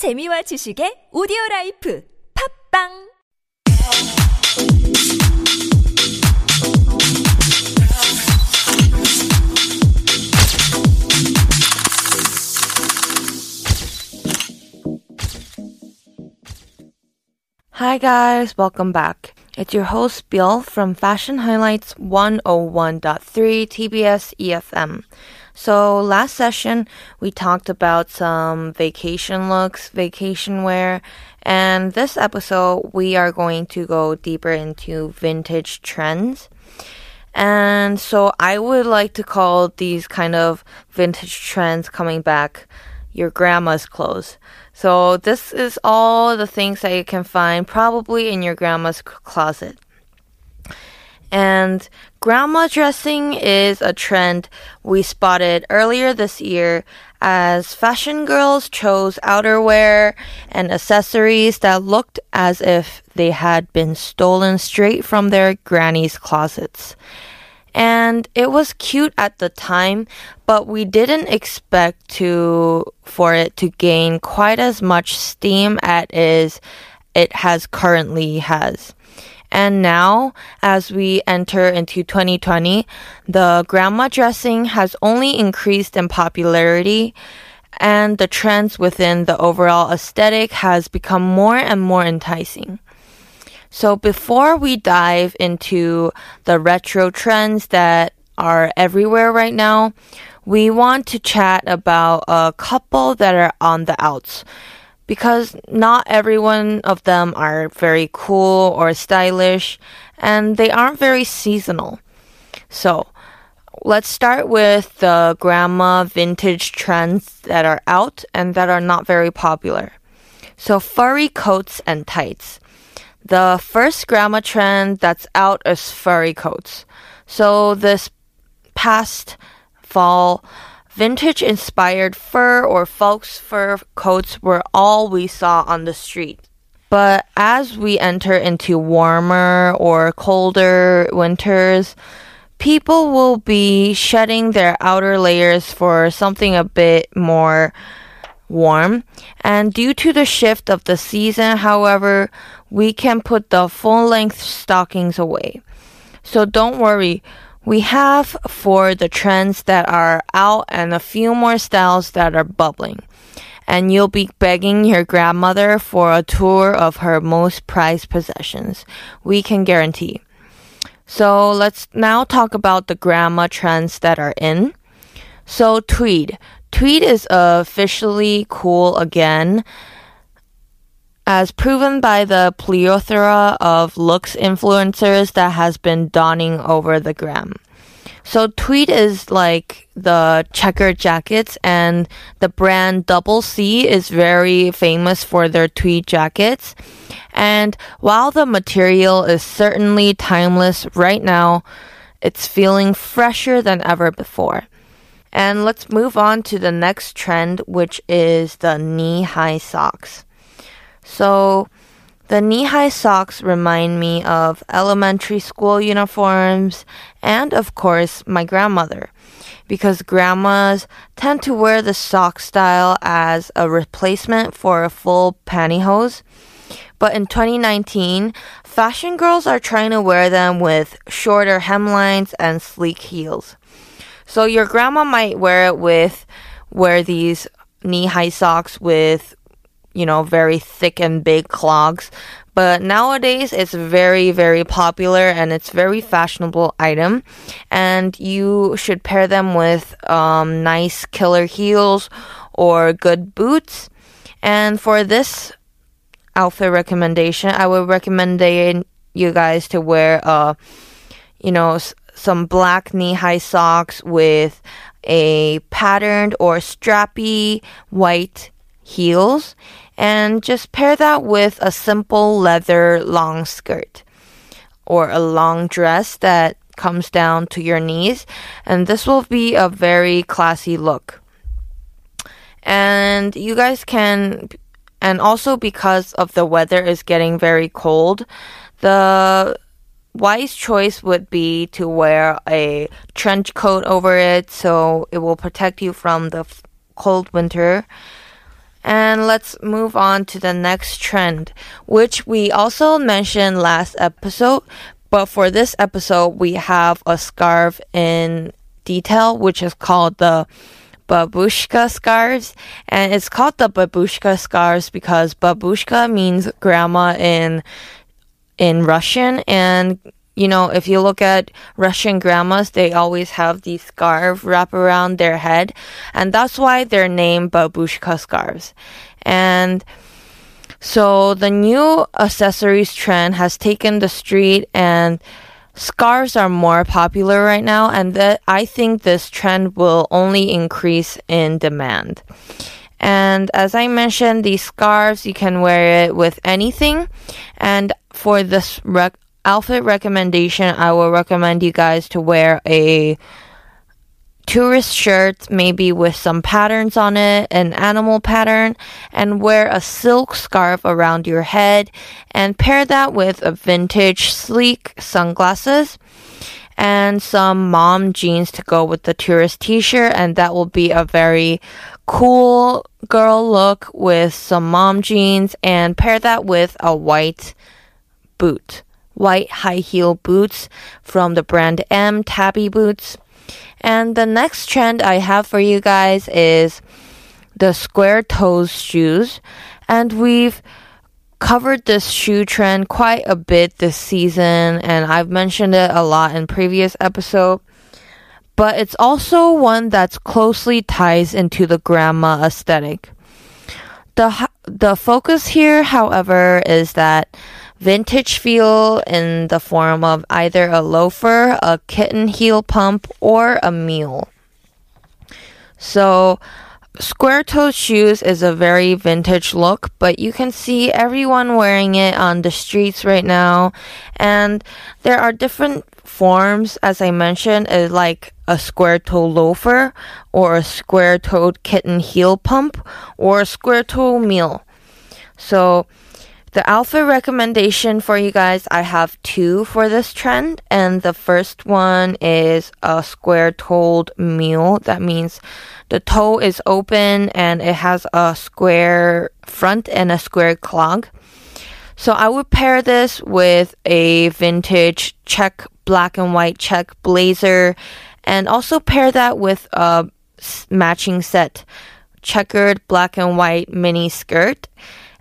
재미와 지식의 오디오 라이프 팝빵 Hi guys, welcome back. It's your host Bill from Fashion Highlights 101.3 TBS EFM. So last session we talked about some vacation looks, vacation wear, and this episode we are going to go deeper into vintage trends. And so I would like to call these kind of vintage trends coming back your grandma's clothes. So this is all the things that you can find probably in your grandma's closet. And grandma dressing is a trend we spotted earlier this year as fashion girls chose outerwear and accessories that looked as if they had been stolen straight from their granny's closets. And it was cute at the time, but we didn't expect to for it to gain quite as much steam as it has currently has. And now, as we enter into 2020, the grandma dressing has only increased in popularity and the trends within the overall aesthetic has become more and more enticing. So before we dive into the retro trends that are everywhere right now, we want to chat about a couple that are on the outs because not every one of them are very cool or stylish and they aren't very seasonal. So, let's start with the grandma vintage trends that are out and that are not very popular. So, furry coats and tights. The first grandma trend that's out is furry coats. So, this past fall, vintage inspired fur or faux fur coats were all we saw on the street. But as we enter into warmer or colder winters, people will be shedding their outer layers for something a bit more warm. And due to the shift of the season, however, we can put the full length stockings away. So don't worry. We have for the trends that are out and a few more styles that are bubbling. And you'll be begging your grandmother for a tour of her most prized possessions. We can guarantee. So let's now talk about the grandma trends that are in. So tweed. Tweed is officially cool again as proven by the plethora of looks influencers that has been donning over the gram. So tweed is like the checker jackets and the brand Double C is very famous for their tweed jackets. And while the material is certainly timeless right now, it's feeling fresher than ever before. And let's move on to the next trend, which is the knee high socks. So the knee high socks remind me of elementary school uniforms and, of course, my grandmother. Because grandmas tend to wear the sock style as a replacement for a full pantyhose. But in 2019, fashion girls are trying to wear them with shorter hemlines and sleek heels. So your grandma might wear it with wear these knee high socks with you know, very thick and big clogs. But nowadays it's very, very popular and it's very fashionable item. And you should pair them with um, nice killer heels or good boots. And for this outfit recommendation, I would recommend you guys to wear, uh, you know, some black knee-high socks with a patterned or strappy white heels and just pair that with a simple leather long skirt or a long dress that comes down to your knees and this will be a very classy look. And you guys can and also because of the weather is getting very cold, the wise choice would be to wear a trench coat over it so it will protect you from the cold winter And let's move on to the next trend, which we also mentioned last episode. But for this episode, we have a scarf in detail, which is called the babushka scarves. And it's called the babushka scarves because babushka means grandma in in Russian and you know, if you look at Russian grandmas, they always have these scarf wrap around their head, and that's why they're named babushka scarves. And so the new accessories trend has taken the street and scarves are more popular right now and that I think this trend will only increase in demand. And as I mentioned, these scarves, you can wear it with anything. And for this rec- outfit recommendation, I will recommend you guys to wear a tourist shirt, maybe with some patterns on it, an animal pattern, and wear a silk scarf around your head, and pair that with a vintage sleek sunglasses and some mom jeans to go with the tourist t-shirt and that will be a very cool girl look with some mom jeans and pair that with a white boot white high heel boots from the brand M Tabi boots. And the next trend I have for you guys is the square toes shoes. And we've covered this shoe trend quite a bit this season and I've mentioned it a lot in previous episode. But it's also one that's closely ties into the grandma aesthetic. The the focus here, however, is that vintage feel in the form of either a loafer, a kitten heel pump, or a mule. So, square toed shoes is a very vintage look, but you can see everyone wearing it on the streets right now. And there are different forms, as I mentioned, is like a square toe loafer, or a square toed kitten heel pump, or a square toe mule. So, the outfit recommendation for you guys, I have two for this trend. And the first one is a square toed mule. That means the toe is open and it has a square front and a square clog. So I would pair this with a vintage check, black and white check blazer and also pair that with a matching set checkered black and white mini skirt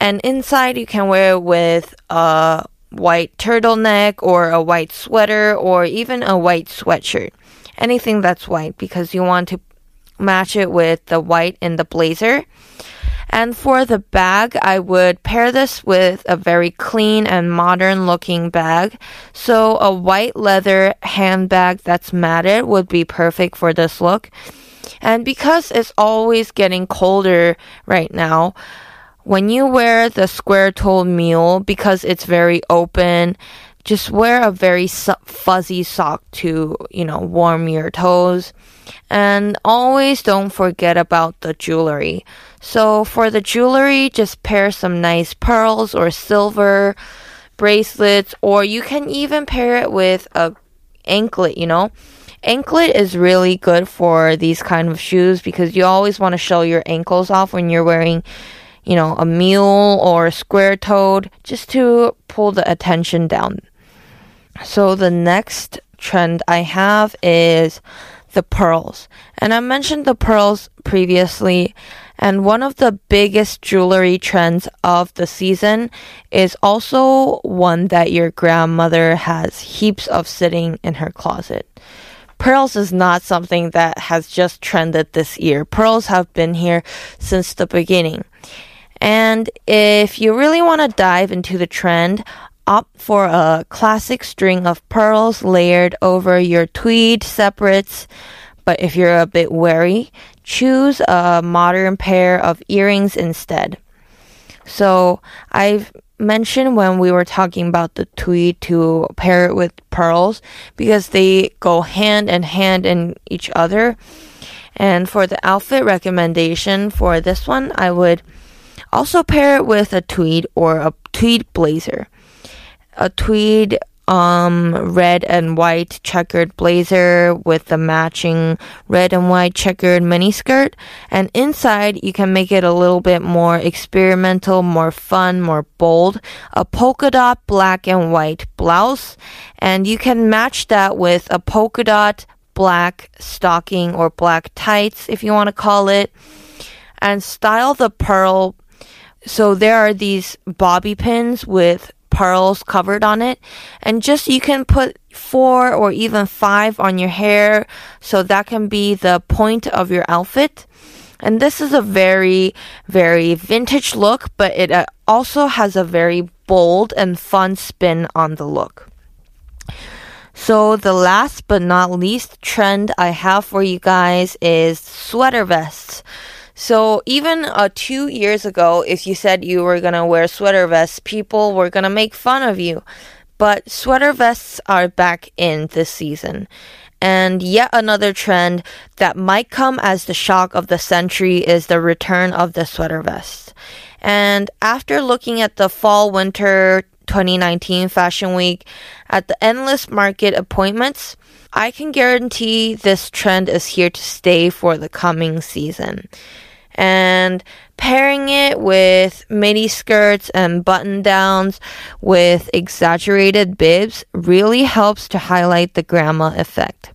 and inside, you can wear with a white turtleneck or a white sweater or even a white sweatshirt. Anything that's white because you want to match it with the white in the blazer. And for the bag, I would pair this with a very clean and modern looking bag. So a white leather handbag that's matted would be perfect for this look. And because it's always getting colder right now, when you wear the square toed mule, because it's very open, just wear a very fuzzy sock to, you know, warm your toes. And always don't forget about the jewelry. So for the jewelry, just pair some nice pearls or silver bracelets, or you can even pair it with a anklet, you know. Anklet is really good for these kind of shoes because you always want to show your ankles off when you're wearing you know, a mule or a square toed just to pull the attention down. So the next trend I have is the pearls. And I mentioned the pearls previously. And one of the biggest jewelry trends of the season is also one that your grandmother has heaps of sitting in her closet. Pearls is not something that has just trended this year. Pearls have been here since the beginning. And if you really want to dive into the trend, opt for a classic string of pearls layered over your tweed separates. But if you're a bit wary, choose a modern pair of earrings instead. So I've mentioned when we were talking about the tweed to pair it with pearls because they go hand in hand in each other. And for the outfit recommendation for this one, I would also pair it with a tweed or a tweed blazer. A tweed um red and white checkered blazer with a matching red and white checkered mini skirt and inside you can make it a little bit more experimental more fun more bold. A polka dot black and white blouse. And you can match that with a polka dot black stocking or black tights if you want to call it. And style the pearl so there are these bobby pins with pearls covered on it. And just you can put four or even five on your hair. So that can be the point of your outfit. And this is a very, very vintage look, but it uh, also has a very bold and fun spin on the look. So the last but not least trend I have for you guys is sweater vests. So even uh, two years ago, if you said you were gonna wear sweater vests, people were gonna make fun of you. But sweater vests are back in this season. And yet another trend that might come as the shock of the century is the return of the sweater vest. And after looking at the fall winter 2019 fashion week at the endless market appointments, I can guarantee this trend is here to stay for the coming season. And pairing it with mini skirts and button downs with exaggerated bibs really helps to highlight the grandma effect.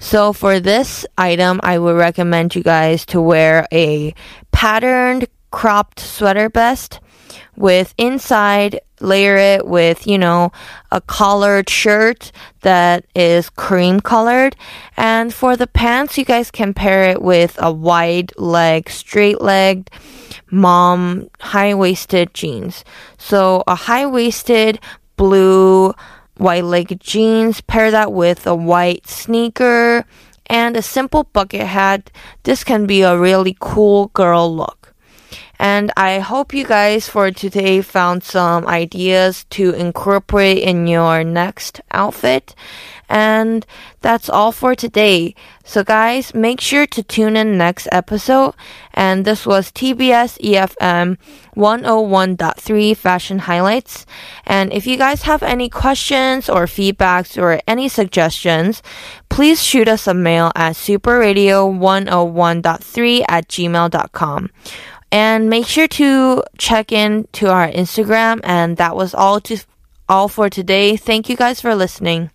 So for this item, I would recommend you guys to wear a patterned cropped sweater vest with inside layer it with, you know, a collared shirt that is cream colored. And for the pants, you guys can pair it with a wide leg, straight legged mom high waisted jeans. So a high waisted blue white legged jeans, pair that with a white sneaker and a simple bucket hat. This can be a really cool girl look. And I hope you guys for today found some ideas to incorporate in your next outfit. And that's all for today. So guys, make sure to tune in next episode. And this was TBS EFM 101.3 Fashion Highlights. And if you guys have any questions or feedbacks or any suggestions, please shoot us a mail at superradio101.3 at gmail.com. And make sure to check in to our Instagram. And that was all to all for today. Thank you guys for listening.